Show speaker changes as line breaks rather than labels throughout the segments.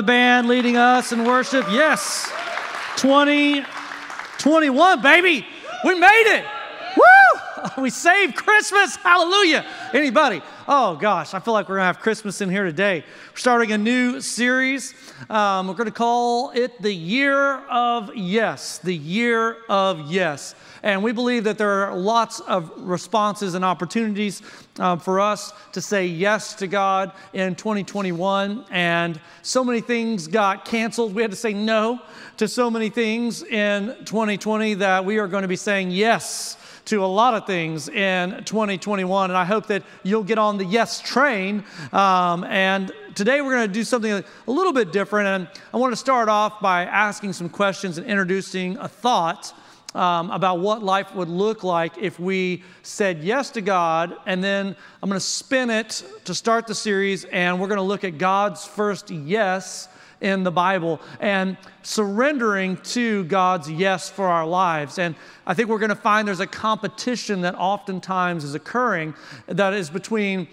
The band leading us in worship. Yes. 2021, baby. We made it. We saved Christmas. Hallelujah. Anybody? Oh gosh, I feel like we're gonna have Christmas in here today. We're starting a new series. Um, we're gonna call it the Year of Yes. The Year of Yes. And we believe that there are lots of responses and opportunities um, for us to say yes to God in 2021. And so many things got canceled. We had to say no to so many things in 2020 that we are going to be saying yes to a lot of things in 2021. And I hope that you'll get on the yes train. Um, and today we're going to do something a little bit different. And I want to start off by asking some questions and introducing a thought. Um, about what life would look like if we said yes to God. And then I'm going to spin it to start the series, and we're going to look at God's first yes in the Bible and surrendering to God's yes for our lives. And I think we're going to find there's a competition that oftentimes is occurring that is between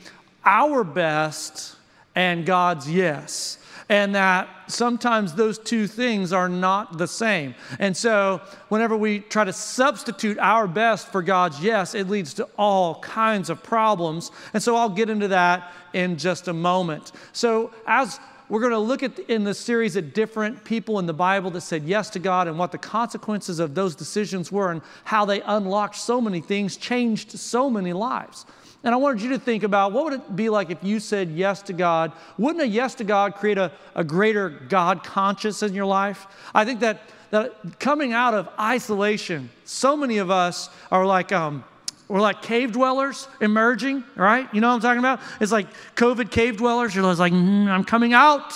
our best and God's yes. And that sometimes those two things are not the same. And so, whenever we try to substitute our best for God's yes, it leads to all kinds of problems. And so, I'll get into that in just a moment. So, as we're going to look at in this series at different people in the Bible that said yes to God and what the consequences of those decisions were and how they unlocked so many things, changed so many lives. And I wanted you to think about what would it be like if you said yes to God? Wouldn't a yes to God create a, a greater God conscious in your life? I think that, that coming out of isolation, so many of us are like, um, we're like cave dwellers emerging, right? You know what I'm talking about? It's like COVID cave dwellers. You're like, mm, I'm coming out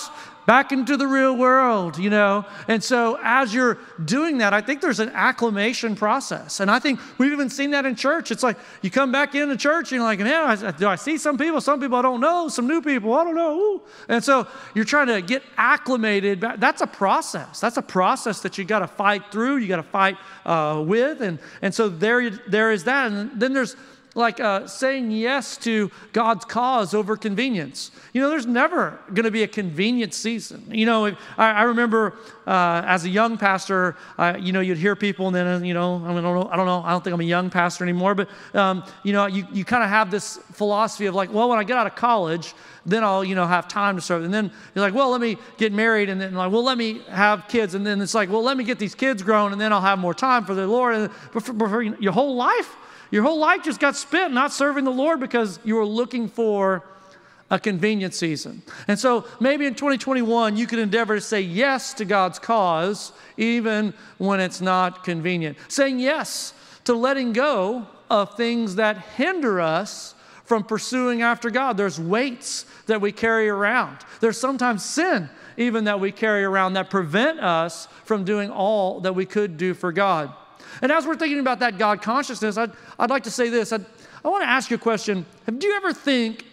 back into the real world, you know? And so as you're doing that, I think there's an acclimation process. And I think we've even seen that in church. It's like you come back into church and you're like, man, do I see some people? Some people I don't know, some new people, I don't know. Ooh. And so you're trying to get acclimated. That's a process. That's a process that you got to fight through, you got to fight uh, with. And, and so there, there is that. And then there's like uh, saying yes to God's cause over convenience. You know, there's never going to be a convenient season. You know, I, I remember uh, as a young pastor, uh, you know, you'd hear people, and then, uh, you know, I, mean, I, don't know, I don't know, I don't think I'm a young pastor anymore, but, um, you know, you, you kind of have this philosophy of like, well, when I get out of college, then I'll, you know, have time to serve. And then you're like, well, let me get married, and then like, well, let me have kids, and then it's like, well, let me get these kids grown, and then I'll have more time for the Lord. And for, for, for your whole life, your whole life just got spent not serving the Lord because you were looking for a convenient season. And so maybe in 2021, you can endeavor to say yes to God's cause, even when it's not convenient. Saying yes to letting go of things that hinder us from pursuing after God. There's weights that we carry around, there's sometimes sin even that we carry around that prevent us from doing all that we could do for God. And as we're thinking about that God consciousness, I'd, I'd like to say this. I'd, I want to ask you a question. Have you ever think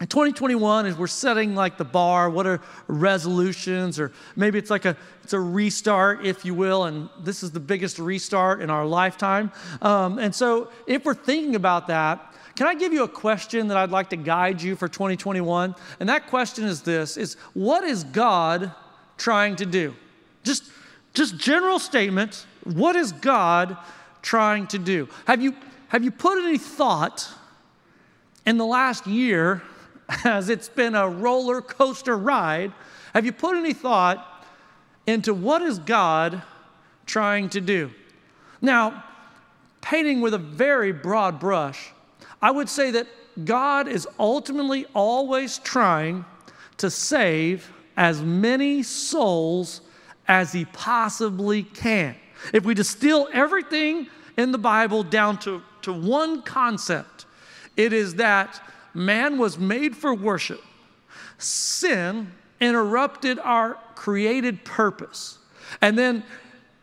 in 2021 as we're setting like the bar, what are resolutions or maybe it's like a it's a restart, if you will, and this is the biggest restart in our lifetime. Um, and so if we're thinking about that, can I give you a question that I'd like to guide you for 2021? And that question is this is what is God trying to do? Just just general statement. What is God trying to do? Have you, have you put any thought in the last year, as it's been a roller coaster ride, have you put any thought into what is God trying to do? Now, painting with a very broad brush, I would say that God is ultimately always trying to save as many souls as he possibly can. If we distill everything in the Bible down to, to one concept, it is that man was made for worship. Sin interrupted our created purpose. And then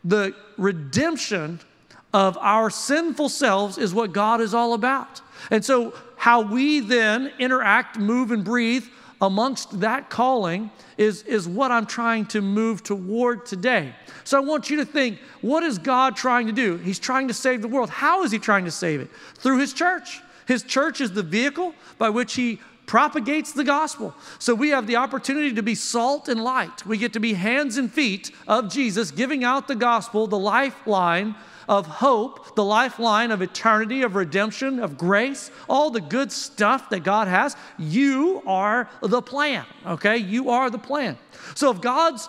the redemption of our sinful selves is what God is all about. And so, how we then interact, move, and breathe amongst that calling is, is what I'm trying to move toward today. So I want you to think what is God trying to do? He's trying to save the world. How is He trying to save it? Through His church. His church is the vehicle by which He propagates the gospel. So we have the opportunity to be salt and light. We get to be hands and feet of Jesus, giving out the gospel, the lifeline of hope, the lifeline of eternity, of redemption, of grace, all the good stuff that God has. You are the plan, okay? You are the plan. So if God's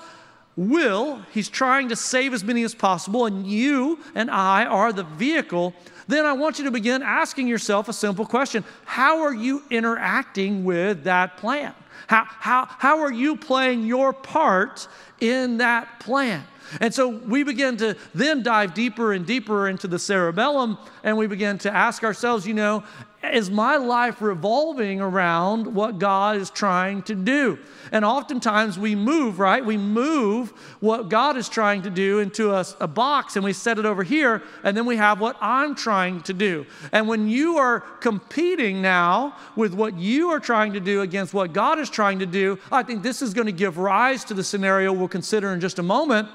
will, He's trying to save as many as possible, and you and I are the vehicle, then I want you to begin asking yourself a simple question How are you interacting with that plan? How, how, how are you playing your part in that plan? And so we begin to then dive deeper and deeper into the cerebellum, and we begin to ask ourselves, you know, is my life revolving around what God is trying to do? And oftentimes we move, right? We move what God is trying to do into a, a, box and we set it over here, and then we have what I'm trying to do. And when you are competing now with what you are trying to do against what God is trying to do, I think this is going to give rise to the scenario we'll consider in just a moment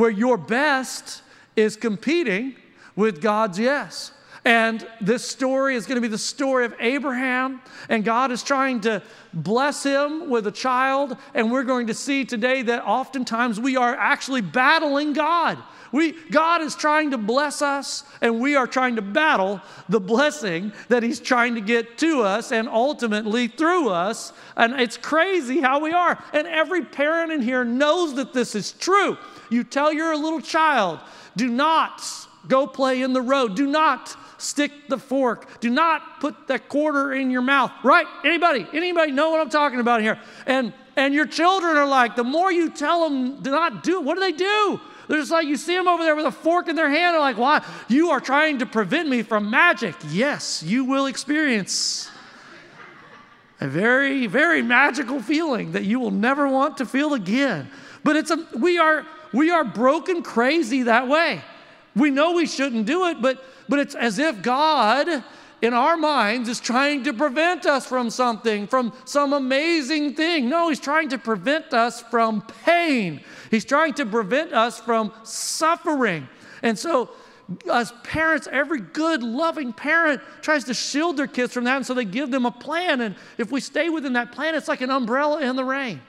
where your best is competing with God's yes. And this story is going to be the story of Abraham, and God is trying to bless him with a child. And we're going to see today that oftentimes we are actually battling God. We, God is trying to bless us, and we are trying to battle the blessing that He's trying to get to us and ultimately through us. And it's crazy how we are. And every parent in here knows that this is true. You tell your little child, do not go play in the road. Do not stick the fork. Do not put that quarter in your mouth. Right? Anybody? Anybody know what I'm talking about here? And and your children are like, the more you tell them to not do what do they do? They're just like, you see them over there with a fork in their hand. They're like, why? You are trying to prevent me from magic. Yes, you will experience a very, very magical feeling that you will never want to feel again. But it's a, we are, we are broken crazy that way. We know we shouldn't do it, but, but it's as if God in our minds is trying to prevent us from something, from some amazing thing. No, he's trying to prevent us from pain. He's trying to prevent us from suffering. And so, as parents, every good, loving parent tries to shield their kids from that, and so they give them a plan. And if we stay within that plan, it's like an umbrella in the rain.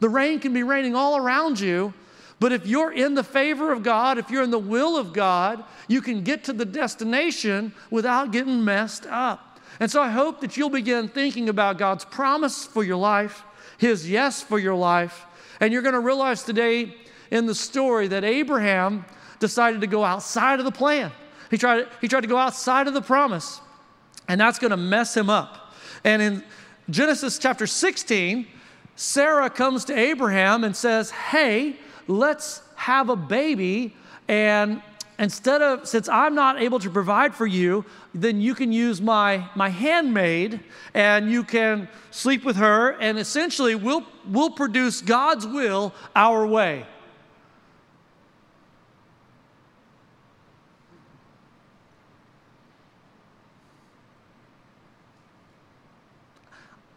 The rain can be raining all around you, but if you're in the favor of God, if you're in the will of God, you can get to the destination without getting messed up. And so I hope that you'll begin thinking about God's promise for your life, His yes for your life. And you're going to realize today in the story that Abraham decided to go outside of the plan. He tried, he tried to go outside of the promise, and that's going to mess him up. And in Genesis chapter 16, Sarah comes to Abraham and says, Hey, let's have a baby and instead of since i'm not able to provide for you then you can use my my handmaid and you can sleep with her and essentially we'll we'll produce god's will our way.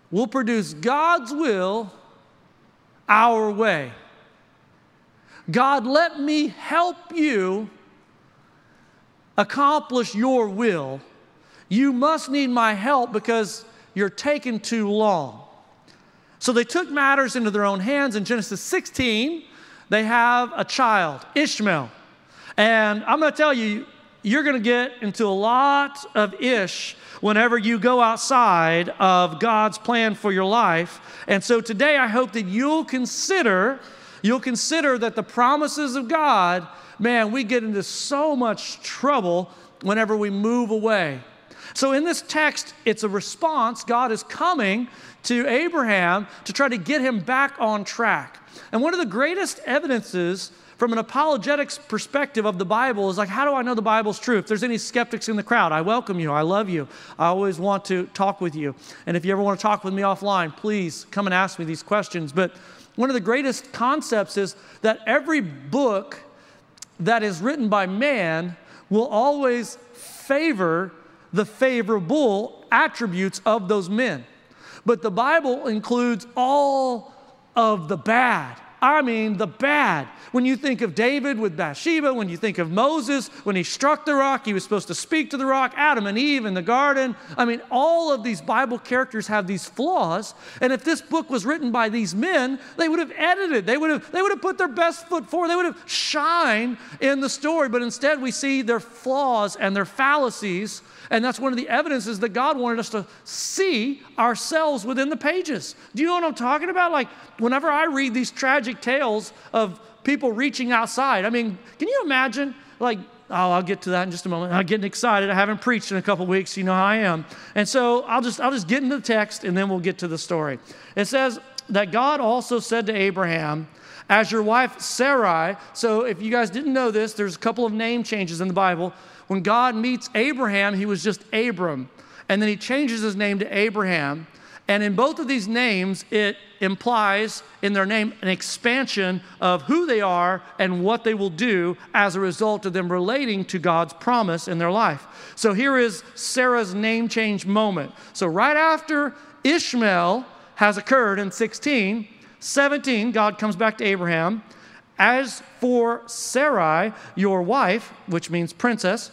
We'll produce god's will our way God, let me help you accomplish your will. You must need my help because you're taking too long. So they took matters into their own hands. In Genesis 16, they have a child, Ishmael. And I'm going to tell you, you're going to get into a lot of ish whenever you go outside of God's plan for your life. And so today, I hope that you'll consider you'll consider that the promises of God, man, we get into so much trouble whenever we move away. So, in this text, it's a response. God is coming to Abraham to try to get him back on track. And one of the greatest evidences from an apologetics perspective of the Bible is like, how do I know the Bible's true? If there's any skeptics in the crowd, I welcome you. I love you. I always want to talk with you. And if you ever want to talk with me offline, please come and ask me these questions. But one of the greatest concepts is that every book that is written by man will always favor the favorable attributes of those men. But the Bible includes all of the bad. I mean, the bad. When you think of David with Bathsheba, when you think of Moses, when he struck the rock, he was supposed to speak to the rock, Adam and Eve in the garden. I mean, all of these Bible characters have these flaws. And if this book was written by these men, they would have edited, they would have, they would have put their best foot forward, they would have shined in the story. But instead, we see their flaws and their fallacies and that's one of the evidences that God wanted us to see ourselves within the pages. Do you know what I'm talking about? Like, whenever I read these tragic tales of people reaching outside, I mean, can you imagine? Like, oh, I'll get to that in just a moment. I'm getting excited. I haven't preached in a couple weeks. You know how I am. And so I'll just, I'll just get into the text and then we'll get to the story. It says that God also said to Abraham, as your wife Sarai, so if you guys didn't know this, there's a couple of name changes in the Bible. When God meets Abraham, he was just Abram. And then he changes his name to Abraham. And in both of these names, it implies in their name an expansion of who they are and what they will do as a result of them relating to God's promise in their life. So here is Sarah's name change moment. So right after Ishmael has occurred in 16, 17, God comes back to Abraham. As for Sarai, your wife, which means princess,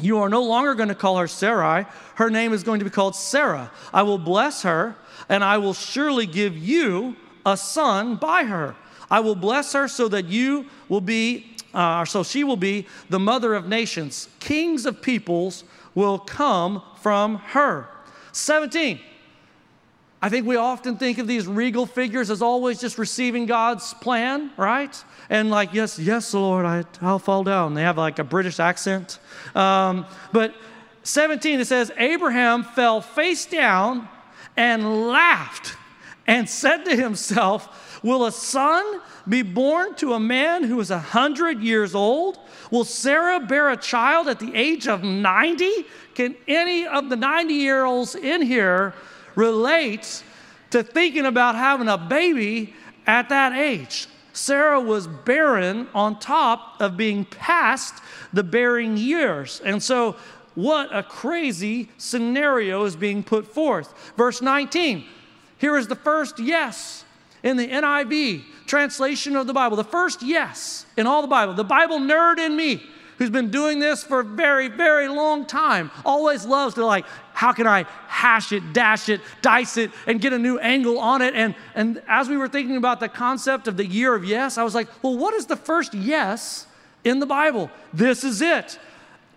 you are no longer going to call her Sarai. Her name is going to be called Sarah. I will bless her, and I will surely give you a son by her. I will bless her so that you will be, uh, so she will be the mother of nations. Kings of peoples will come from her. 17. I think we often think of these regal figures as always just receiving God's plan, right? And like, yes, yes, Lord, I, I'll fall down. They have like a British accent. Um, but 17, it says, Abraham fell face down and laughed and said to himself, Will a son be born to a man who is a 100 years old? Will Sarah bear a child at the age of 90? Can any of the 90 year olds in here relates to thinking about having a baby at that age. Sarah was barren on top of being past the bearing years. And so, what a crazy scenario is being put forth. Verse 19 here is the first yes in the NIV translation of the Bible. The first yes in all the Bible. The Bible nerd in me who's been doing this for a very, very long time, always loves to like, how can I hash it, dash it, dice it, and get a new angle on it? And, and as we were thinking about the concept of the year of yes, I was like, well, what is the first yes in the Bible? This is it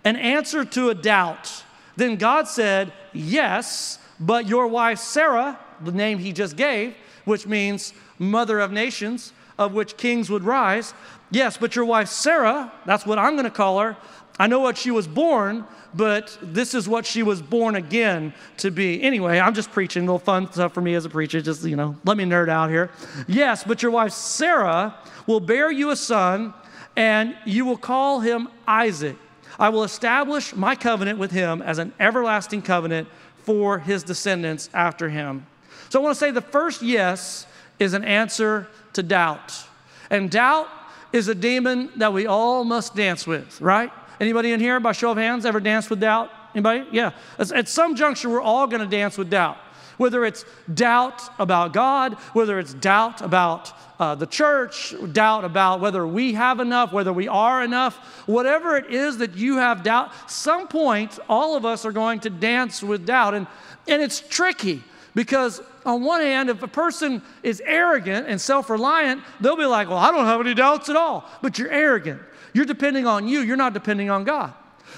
an answer to a doubt. Then God said, Yes, but your wife Sarah, the name he just gave, which means mother of nations, of which kings would rise, Yes, but your wife Sarah, that's what I'm to call her. I know what she was born, but this is what she was born again to be. Anyway, I'm just preaching, a little fun stuff for me as a preacher. Just, you know, let me nerd out here. Yes, but your wife Sarah will bear you a son, and you will call him Isaac. I will establish my covenant with him as an everlasting covenant for his descendants after him. So I want to say the first yes is an answer to doubt. And doubt is a demon that we all must dance with, right? Anybody in here, by show of hands, ever danced with doubt? Anybody? Yeah. At some juncture, we're all going to dance with doubt. Whether it's doubt about God, whether it's doubt about uh, the church, doubt about whether we have enough, whether we are enough, whatever it is that you have doubt, some point, all of us are going to dance with doubt. And, and it's tricky because, on one hand, if a person is arrogant and self reliant, they'll be like, Well, I don't have any doubts at all. But you're arrogant. You're depending on you, you're not depending on God.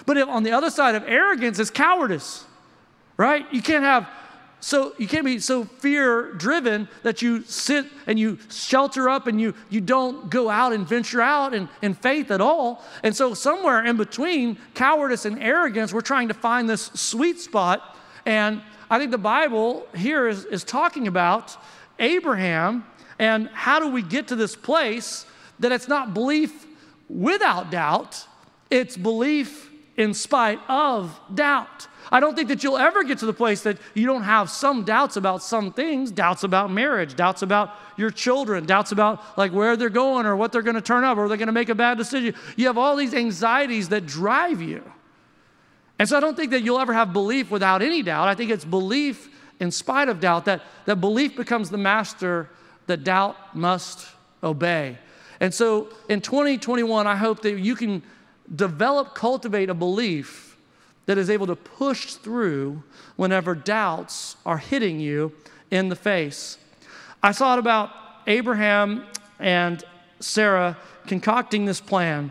But if on the other side of arrogance is cowardice, right? You can't have so you can't be so fear driven that you sit and you shelter up and you you don't go out and venture out in, in faith at all. And so somewhere in between cowardice and arrogance, we're trying to find this sweet spot. And I think the Bible here is, is talking about Abraham and how do we get to this place that it's not belief without doubt, it's belief in spite of doubt. I don't think that you'll ever get to the place that you don't have some doubts about some things, doubts about marriage, doubts about your children, doubts about like where they're going or what they're going to turn up or they're going to make a bad decision. You have all these anxieties that drive you. And so I don't think that you'll ever have belief without any doubt. I think it's belief in spite of doubt that, that belief becomes the master that doubt must obey. And so in 2021, I hope that you can develop, cultivate a belief that is able to push through whenever doubts are hitting you in the face. I thought about Abraham and Sarah concocting this plan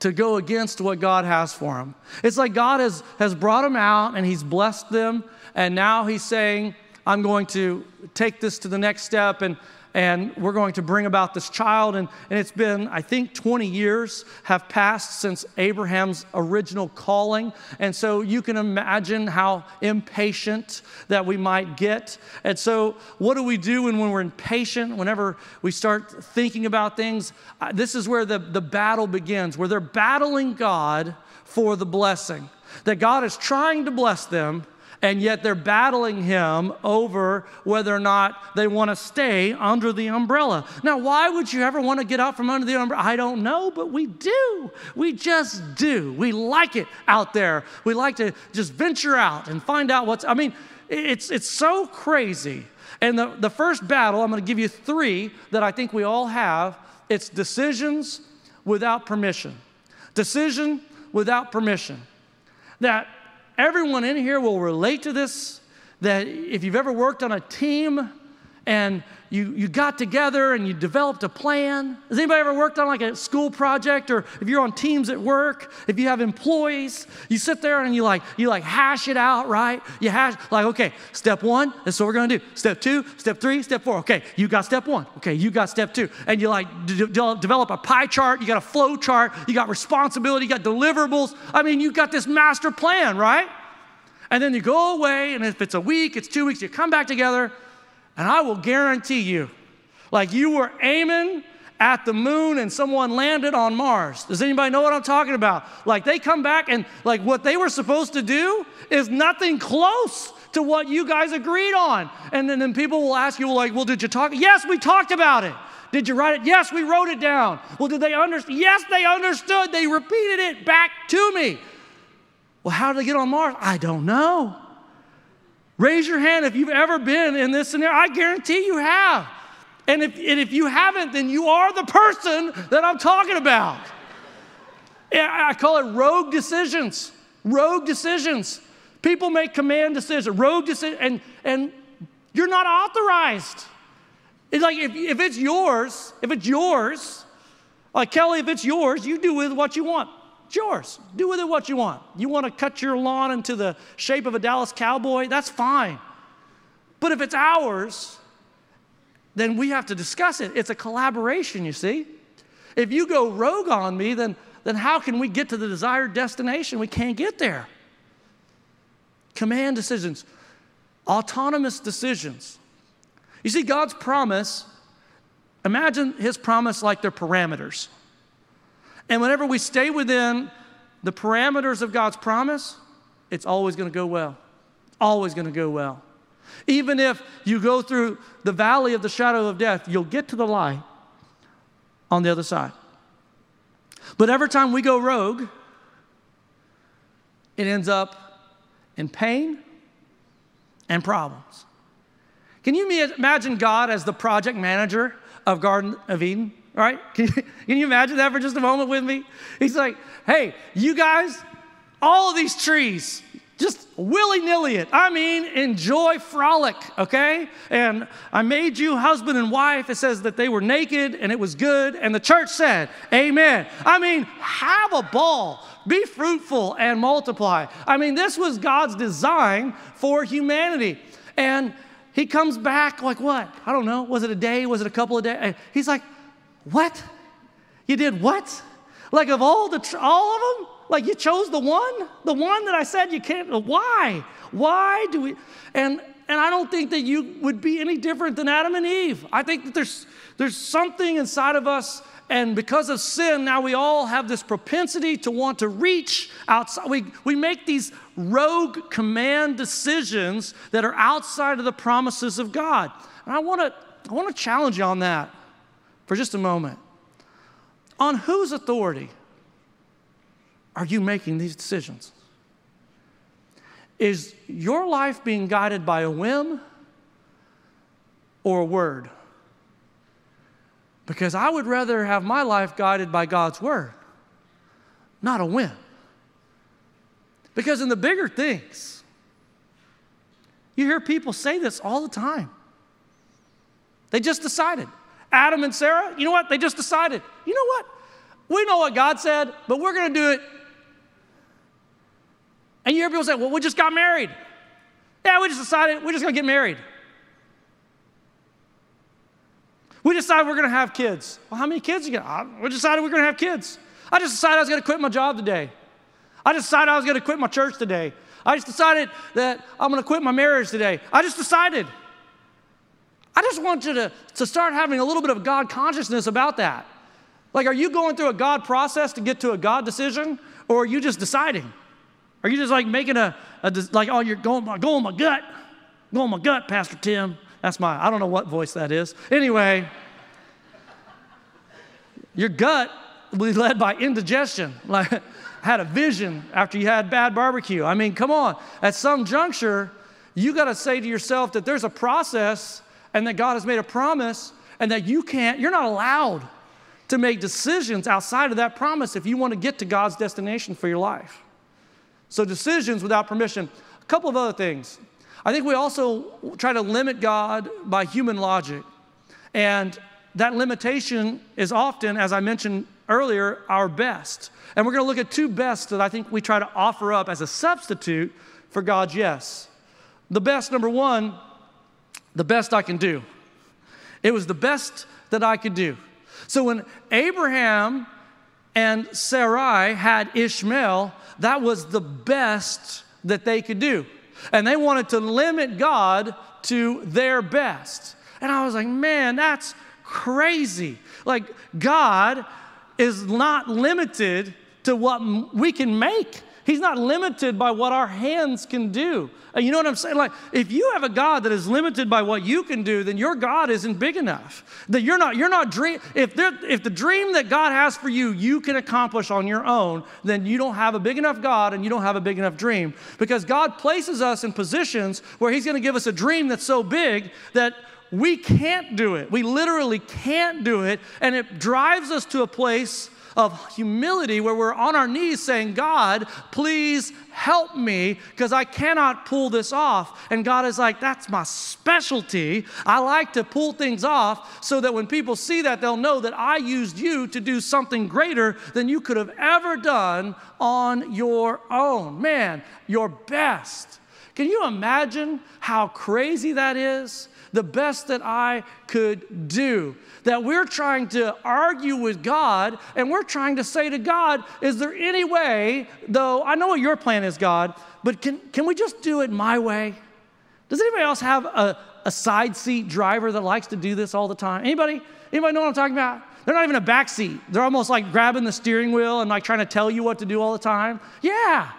to go against what God has for them. It's like God has, has brought them out and He's blessed them, and now He's saying, I'm going to take this to the next step and and we're going to bring about this child. And, and it's been, I think, 20 years have passed since Abraham's original calling. And so you can imagine how impatient that we might get. And so, what do we do when, when we're impatient, whenever we start thinking about things? This is where the, the battle begins, where they're battling God for the blessing. That God is trying to bless them, and yet they're battling him over whether or not they want to stay under the umbrella. Now, why would you ever want to get out from under the umbrella? I don't know, but we do. We just do. We like it out there. We like to just venture out and find out what's, I mean, it's, it's so crazy. And the, the first battle, I'm going to give you three that I think we all have it's decisions without permission. Decision without permission. That everyone in here will relate to this that if you've ever worked on a team and you, you got together and you developed a plan. Has anybody ever worked on like a school project or if you're on teams at work, if you have employees, you sit there and you like, you like hash it out, right? You hash, like, okay, step one, that's what we're gonna do. Step two, step three, step four. Okay, you got step one. Okay, you got step two. And you like de- de- develop a pie chart, you got a flow chart, you got responsibility, you got deliverables. I mean, you got this master plan, right? And then you go away, and if it's a week, it's two weeks, you come back together, and I will guarantee you, like you were aiming at the moon and someone landed on Mars. Does anybody know what I'm talking about? Like they come back and like what they were supposed to do is nothing close to what you guys agreed on. And then, then people will ask you, like, well, did you talk? Yes, we talked about it. Did you write it? Yes, we wrote it down. Well, did they understand? Yes, they understood. They repeated it back to me. Well, how did they get on Mars? I don't know. Raise your hand if you've ever been in this scenario. I guarantee you have. And if, and if you haven't, then you are the person that I'm talking about. I call it rogue decisions. Rogue decisions. People make command decisions, rogue decisions, and, and you're not authorized. It's like if, if it's yours, if it's yours, like Kelly, if it's yours, you do with what you want. It's yours. Do with it what you want. You want to cut your lawn into the shape of a Dallas cowboy? That's fine. But if it's ours, then we have to discuss it. It's a collaboration, you see. If you go rogue on me, then, then how can we get to the desired destination? We can't get there. Command decisions, autonomous decisions. You see, God's promise, imagine His promise like they're parameters. And whenever we stay within the parameters of God's promise, it's always going to go well. Always going to go well. Even if you go through the valley of the shadow of death, you'll get to the light on the other side. But every time we go rogue, it ends up in pain and problems. Can you imagine God as the project manager of Garden of Eden? Right? Can you, can you imagine that for just a moment with me? He's like, hey, you guys, all of these trees, just willy nilly it. I mean, enjoy frolic, okay? And I made you husband and wife. It says that they were naked and it was good. And the church said, Amen. I mean, have a ball, be fruitful and multiply. I mean, this was God's design for humanity. And he comes back like what? I don't know. Was it a day? Was it a couple of days? He's like, what? You did what? Like of all the all of them? Like you chose the one? The one that I said you can't why? Why do we and and I don't think that you would be any different than Adam and Eve. I think that there's there's something inside of us and because of sin, now we all have this propensity to want to reach outside. We, we make these rogue command decisions that are outside of the promises of God. And I want to I want to challenge you on that for just a moment. On whose authority are you making these decisions? Is your life being guided by a whim or a word? Because I would rather have my life guided by God's word, not a whim. Because in the bigger things, you hear people say this all the time. They just decided. Adam and Sarah, you know what? They just decided. You know what? We know what God said, but we're going to do it. And you hear people say, well, we just got married. Yeah, we just decided we're just going to get married. We decided we're going to have kids. Well, how many kids are you going got? We decided we're going to have kids. I just decided I was going to quit my job today. I just decided I was going to quit my church today. I just decided that I'm going to quit my marriage today. I just decided. I just want you to, to start having a little bit of God consciousness about that. Like, are you going through a God process to get to a God decision, or are you just deciding? Are you just like making a, a like, oh, you're going, going my gut, going my gut, Pastor Tim? That's my, I don't know what voice that is. Anyway, your gut will be led by indigestion. Like, had a vision after you had bad barbecue. I mean, come on. At some juncture, you got to say to yourself that there's a process and that God has made a promise and that you can't, you're not allowed to make decisions outside of that promise if you want to get to God's destination for your life. So, decisions without permission. A couple of other things. I think we also try to limit God by human logic. And that limitation is often, as I mentioned earlier, our best. And we're going to look at two bests that I think we try to offer up as a substitute for God's yes. The best, number one, the best I can do. It was the best that I could do. So when Abraham and Sarai had Ishmael, that was the best that they could do. And they wanted to limit God to their best. And I was like, man, that's crazy. Like, God is not limited to what we can make. He's not limited by what our hands can do. You know what I'm saying? Like, if you have a God that is limited by what you can do, then your God isn't big enough. That you're not, you're not dream. If, if the dream that God has for you, you can accomplish on your own, then you don't have a big enough God and you don't have a big enough dream. Because God places us in positions where He's going to give us a dream that's so big that we can't do it. We literally can't do it. And it drives us to a place of humility where we're on our knees saying, God, please help me because I cannot pull this off. And God is like, that's my specialty. I like to pull things off so that when people see that, they'll know that I used you to do something greater than you could have ever done on your own. Man, your best. Can you imagine how crazy that is? The best that I could do. That we're trying to argue with God and we're trying to say to God, is there any way, though I know what your plan is, God, but can, can we just do it my way? Does anybody else have a, a side seat driver that likes to do this all the time? Anybody? Anybody know what I'm talking about? They're not even a back seat. They're almost like grabbing the steering wheel and like trying to tell you what to do all the time. Yeah.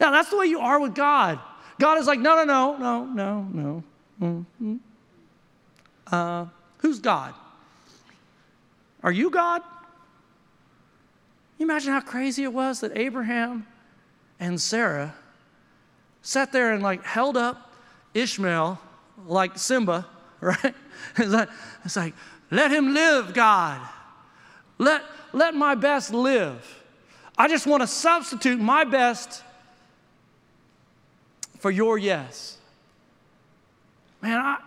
Yeah, that's the way you are with God. God is like, no, no, no, no, no, no. Mm-hmm. Uh, who's God? Are you God? you imagine how crazy it was that Abraham and Sarah sat there and like held up Ishmael like Simba, right? It's like, it's like let him live, God. Let, let my best live. I just want to substitute my best for your yes. Man, I,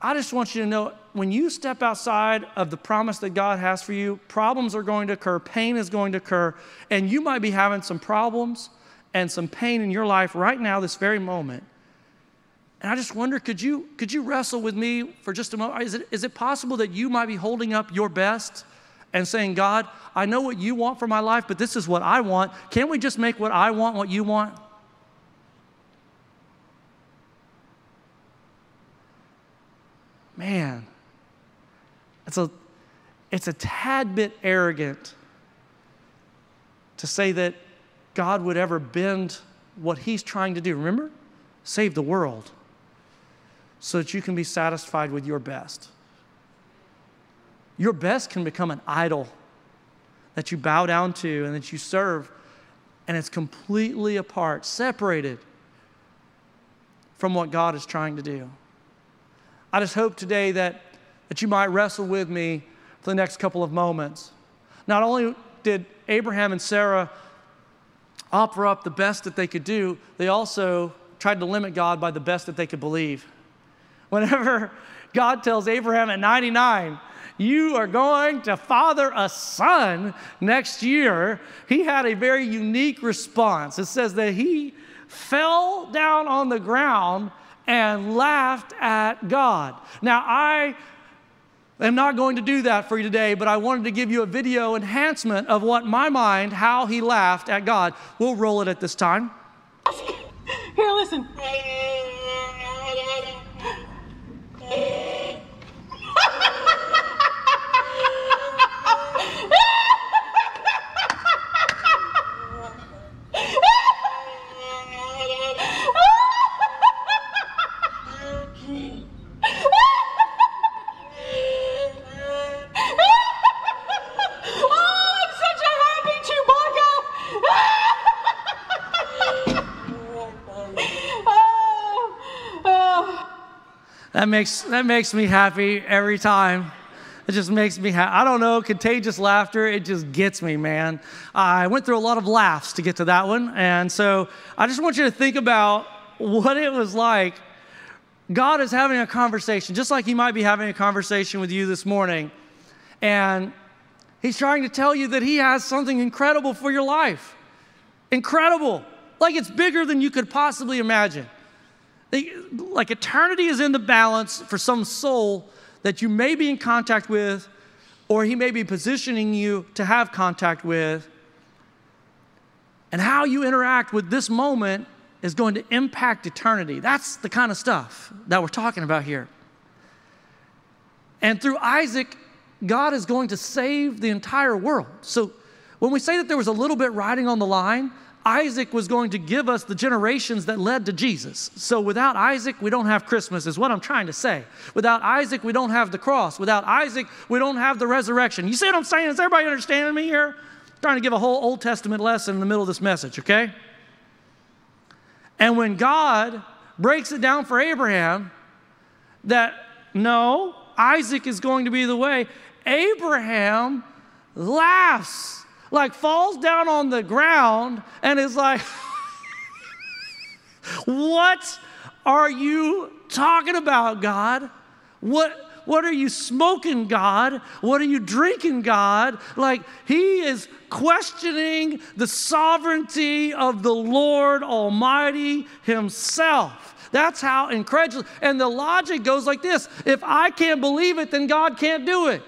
I just want you to know when you step outside of the promise that God has for you, problems are going to occur, pain is going to occur, and you might be having some problems and some pain in your life right now, this very moment. And I just wonder could you, could you wrestle with me for just a moment? Is it, is it possible that you might be holding up your best and saying, God, I know what you want for my life, but this is what I want. Can't we just make what I want what you want? Man, it's a, it's a tad bit arrogant to say that God would ever bend what He's trying to do. Remember? Save the world so that you can be satisfied with your best. Your best can become an idol that you bow down to and that you serve, and it's completely apart, separated from what God is trying to do. I just hope today that, that you might wrestle with me for the next couple of moments. Not only did Abraham and Sarah offer up the best that they could do, they also tried to limit God by the best that they could believe. Whenever God tells Abraham at 99, you are going to father a son next year, he had a very unique response. It says that he fell down on the ground and laughed at God. Now, I am not going to do that for you today, but I wanted to give you a video enhancement of what my mind, how he laughed at God. We'll roll it at this time.
Here, listen.
That makes, that makes me happy every time. It just makes me happy. I don't know, contagious laughter, it just gets me, man. I went through a lot of laughs to get to that one. And so I just want you to think about what it was like. God is having a conversation, just like He might be having a conversation with you this morning. And He's trying to tell you that He has something incredible for your life. Incredible. Like it's bigger than you could possibly imagine. Like eternity is in the balance for some soul that you may be in contact with, or he may be positioning you to have contact with. And how you interact with this moment is going to impact eternity. That's the kind of stuff that we're talking about here. And through Isaac, God is going to save the entire world. So when we say that there was a little bit riding on the line, Isaac was going to give us the generations that led to Jesus. So without Isaac, we don't have Christmas, is what I'm trying to say. Without Isaac, we don't have the cross. Without Isaac, we don't have the resurrection. You see what I'm saying? Is everybody understanding me here? I'm trying to give a whole Old Testament lesson in the middle of this message, okay? And when God breaks it down for Abraham that no, Isaac is going to be the way, Abraham laughs like falls down on the ground and is like, What are you talking about, God? What, what are you smoking, God? What are you drinking, God? Like, he is questioning the sovereignty of the Lord Almighty Himself. That's how incredulous. And the logic goes like this if I can't believe it, then God can't do it.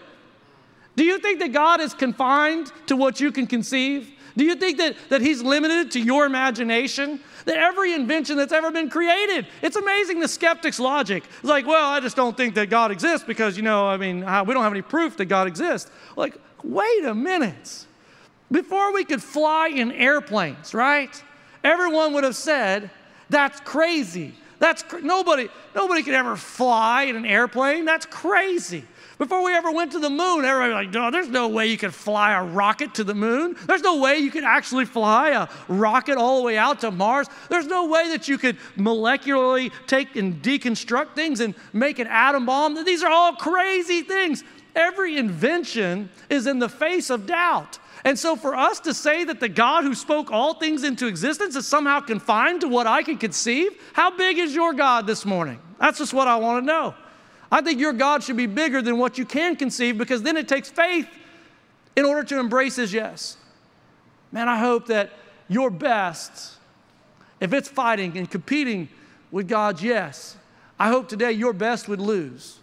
Do you think that God is confined to what you can conceive? Do you think that, that He's limited to your imagination? That every invention that's ever been created, it's amazing the skeptic's logic. It's like, well, I just don't think that God exists because, you know, I mean, we don't have any proof that God exists. Like, wait a minute. Before we could fly in airplanes, right? Everyone would have said, that's crazy. That's cr- nobody, nobody could ever fly in an airplane. That's crazy. Before we ever went to the moon, everybody was like, no, there's no way you could fly a rocket to the moon. There's no way you could actually fly a rocket all the way out to Mars. There's no way that you could molecularly take and deconstruct things and make an atom bomb. These are all crazy things. Every invention is in the face of doubt. And so, for us to say that the God who spoke all things into existence is somehow confined to what I can conceive, how big is your God this morning? That's just what I want to know. I think your God should be bigger than what you can conceive because then it takes faith in order to embrace His yes. Man, I hope that your best, if it's fighting and competing with God's yes, I hope today your best would lose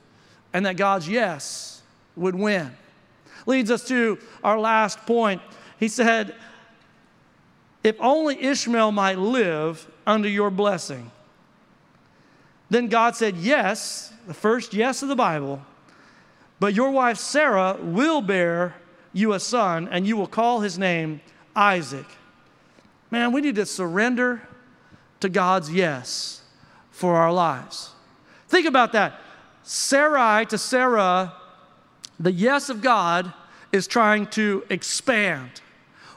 and that God's yes would win. Leads us to our last point. He said, If only Ishmael might live under your blessing. Then God said, Yes, the first yes of the Bible, but your wife Sarah will bear you a son, and you will call his name Isaac. Man, we need to surrender to God's yes for our lives. Think about that. Sarai to Sarah, the yes of God is trying to expand,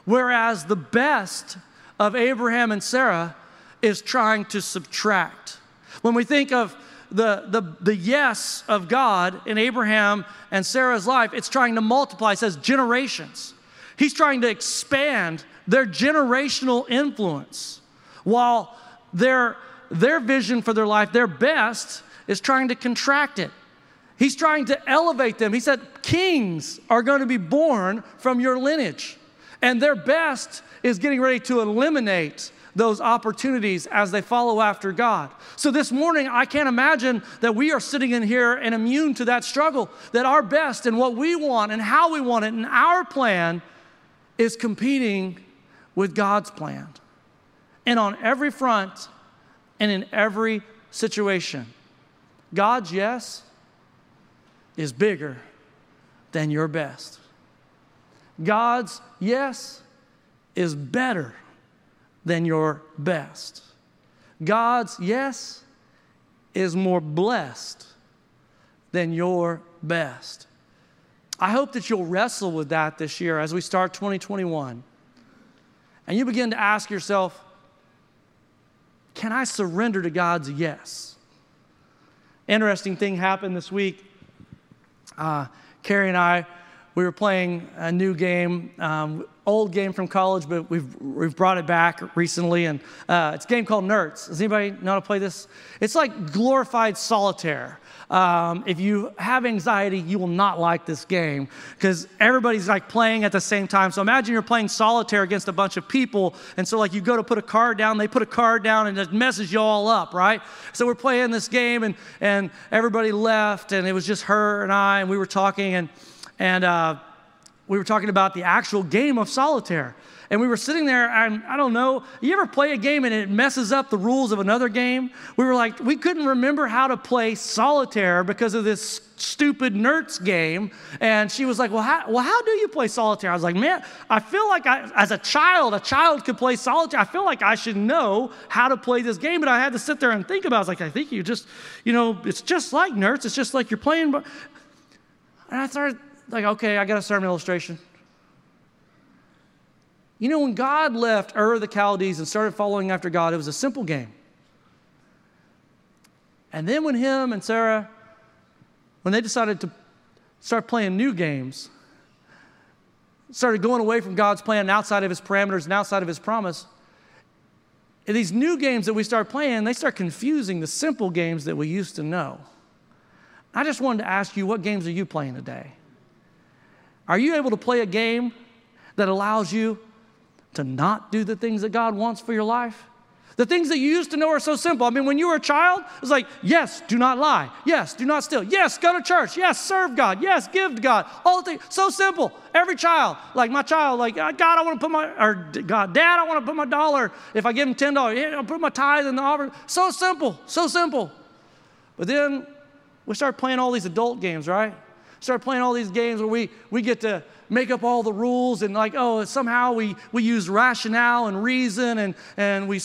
whereas the best of Abraham and Sarah is trying to subtract. When we think of the, the, the yes of God in Abraham and Sarah's life, it's trying to multiply. It says generations. He's trying to expand their generational influence while their, their vision for their life, their best, is trying to contract it. He's trying to elevate them. He said, Kings are going to be born from your lineage. And their best is getting ready to eliminate those opportunities as they follow after God. So this morning, I can't imagine that we are sitting in here and immune to that struggle, that our best and what we want and how we want it and our plan is competing with God's plan. And on every front and in every situation, God's yes is bigger than your best. God's yes is better than your best. God's yes is more blessed than your best. I hope that you'll wrestle with that this year as we start 2021. And you begin to ask yourself, can I surrender to God's yes? Interesting thing happened this week. Uh, Carrie and I, we were playing a new game, um, old game from college, but we've, we've brought it back recently. And uh, it's a game called Nerds. Does anybody know how to play this? It's like glorified solitaire. Um, if you have anxiety, you will not like this game because everybody's like playing at the same time. So imagine you're playing solitaire against a bunch of people. And so, like, you go to put a card down, they put a card down, and it messes you all up, right? So we're playing this game, and, and everybody left, and it was just her and I, and we were talking, and, and, uh, we were talking about the actual game of solitaire. And we were sitting there, and I don't know, you ever play a game and it messes up the rules of another game? We were like, we couldn't remember how to play solitaire because of this stupid Nerds game. And she was like, well how, well, how do you play solitaire? I was like, man, I feel like I, as a child, a child could play solitaire. I feel like I should know how to play this game. But I had to sit there and think about it. I was like, I think you just, you know, it's just like Nerds. It's just like you're playing. And I started like, okay, I got a sermon illustration. You know, when God left Ur of the Chaldees and started following after God, it was a simple game. And then when him and Sarah, when they decided to start playing new games, started going away from God's plan and outside of his parameters and outside of his promise, these new games that we start playing, they start confusing the simple games that we used to know. I just wanted to ask you, what games are you playing today? Are you able to play a game that allows you to not do the things that God wants for your life? The things that you used to know are so simple. I mean, when you were a child, it was like, yes, do not lie. Yes, do not steal. Yes, go to church. Yes, serve God. Yes, give to God. All the things. So simple. Every child, like my child, like, uh, God, I want to put my, or God, Dad, I want to put my dollar. If I give him $10, yeah, I'll put my tithe in the offering. So simple. So simple. But then we start playing all these adult games, right? Start playing all these games where we, we get to make up all the rules and like, oh, somehow we, we use rationale and reason and, and we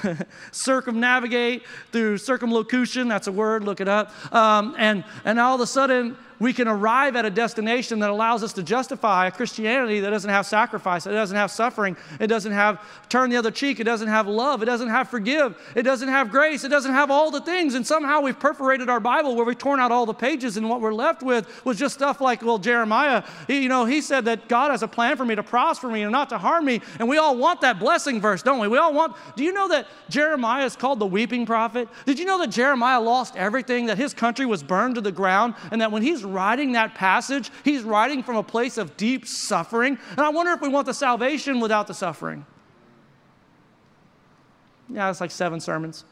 circumnavigate through circumlocution. That's a word, look it up. Um, and, and all of a sudden, we can arrive at a destination that allows us to justify a Christianity that doesn't have sacrifice, it doesn't have suffering, it doesn't have turn the other cheek, it doesn't have love, it doesn't have forgive, it doesn't have grace, it doesn't have all the things. And somehow we've perforated our Bible where we've torn out all the pages, and what we're left with was just stuff like, well, Jeremiah, he, you know, he said that God has a plan for me to prosper me and not to harm me. And we all want that blessing verse, don't we? We all want, do you know that Jeremiah is called the weeping prophet? Did you know that Jeremiah lost everything, that his country was burned to the ground, and that when he's writing that passage, he's writing from a place of deep suffering. And I wonder if we want the salvation without the suffering. Yeah, it's like seven sermons.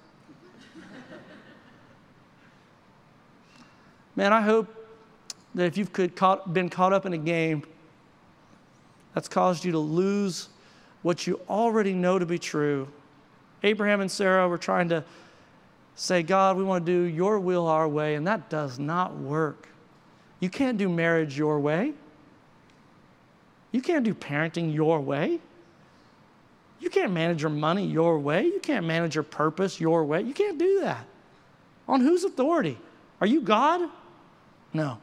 Man, I hope that if you've been caught up in a game that's caused you to lose what you already know to be true. Abraham and Sarah were trying to say, God, we want to do your will our way, and that does not work. You can't do marriage your way. You can't do parenting your way. You can't manage your money your way. You can't manage your purpose your way. You can't do that. On whose authority? Are you God? No.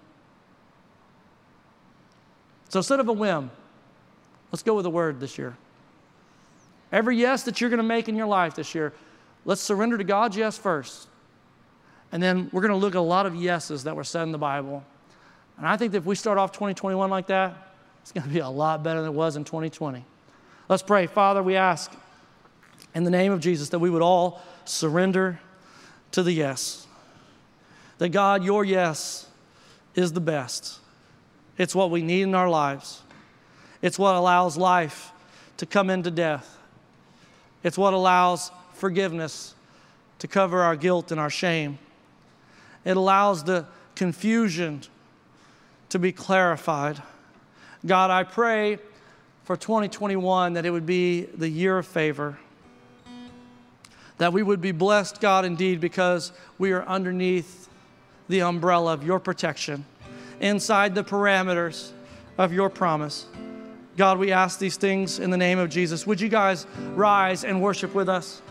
So instead of a whim, let's go with a word this year. Every yes that you're going to make in your life this year, let's surrender to God's yes first. And then we're going to look at a lot of yeses that were said in the Bible. And I think that if we start off 2021 like that, it's going to be a lot better than it was in 2020. Let's pray. Father, we ask in the name of Jesus that we would all surrender to the yes. That God, your yes is the best. It's what we need in our lives. It's what allows life to come into death. It's what allows forgiveness to cover our guilt and our shame. It allows the confusion to be clarified. God, I pray for 2021 that it would be the year of favor. That we would be blessed, God, indeed, because we are underneath the umbrella of your protection, inside the parameters of your promise. God, we ask these things in the name of Jesus. Would you guys rise and worship with us?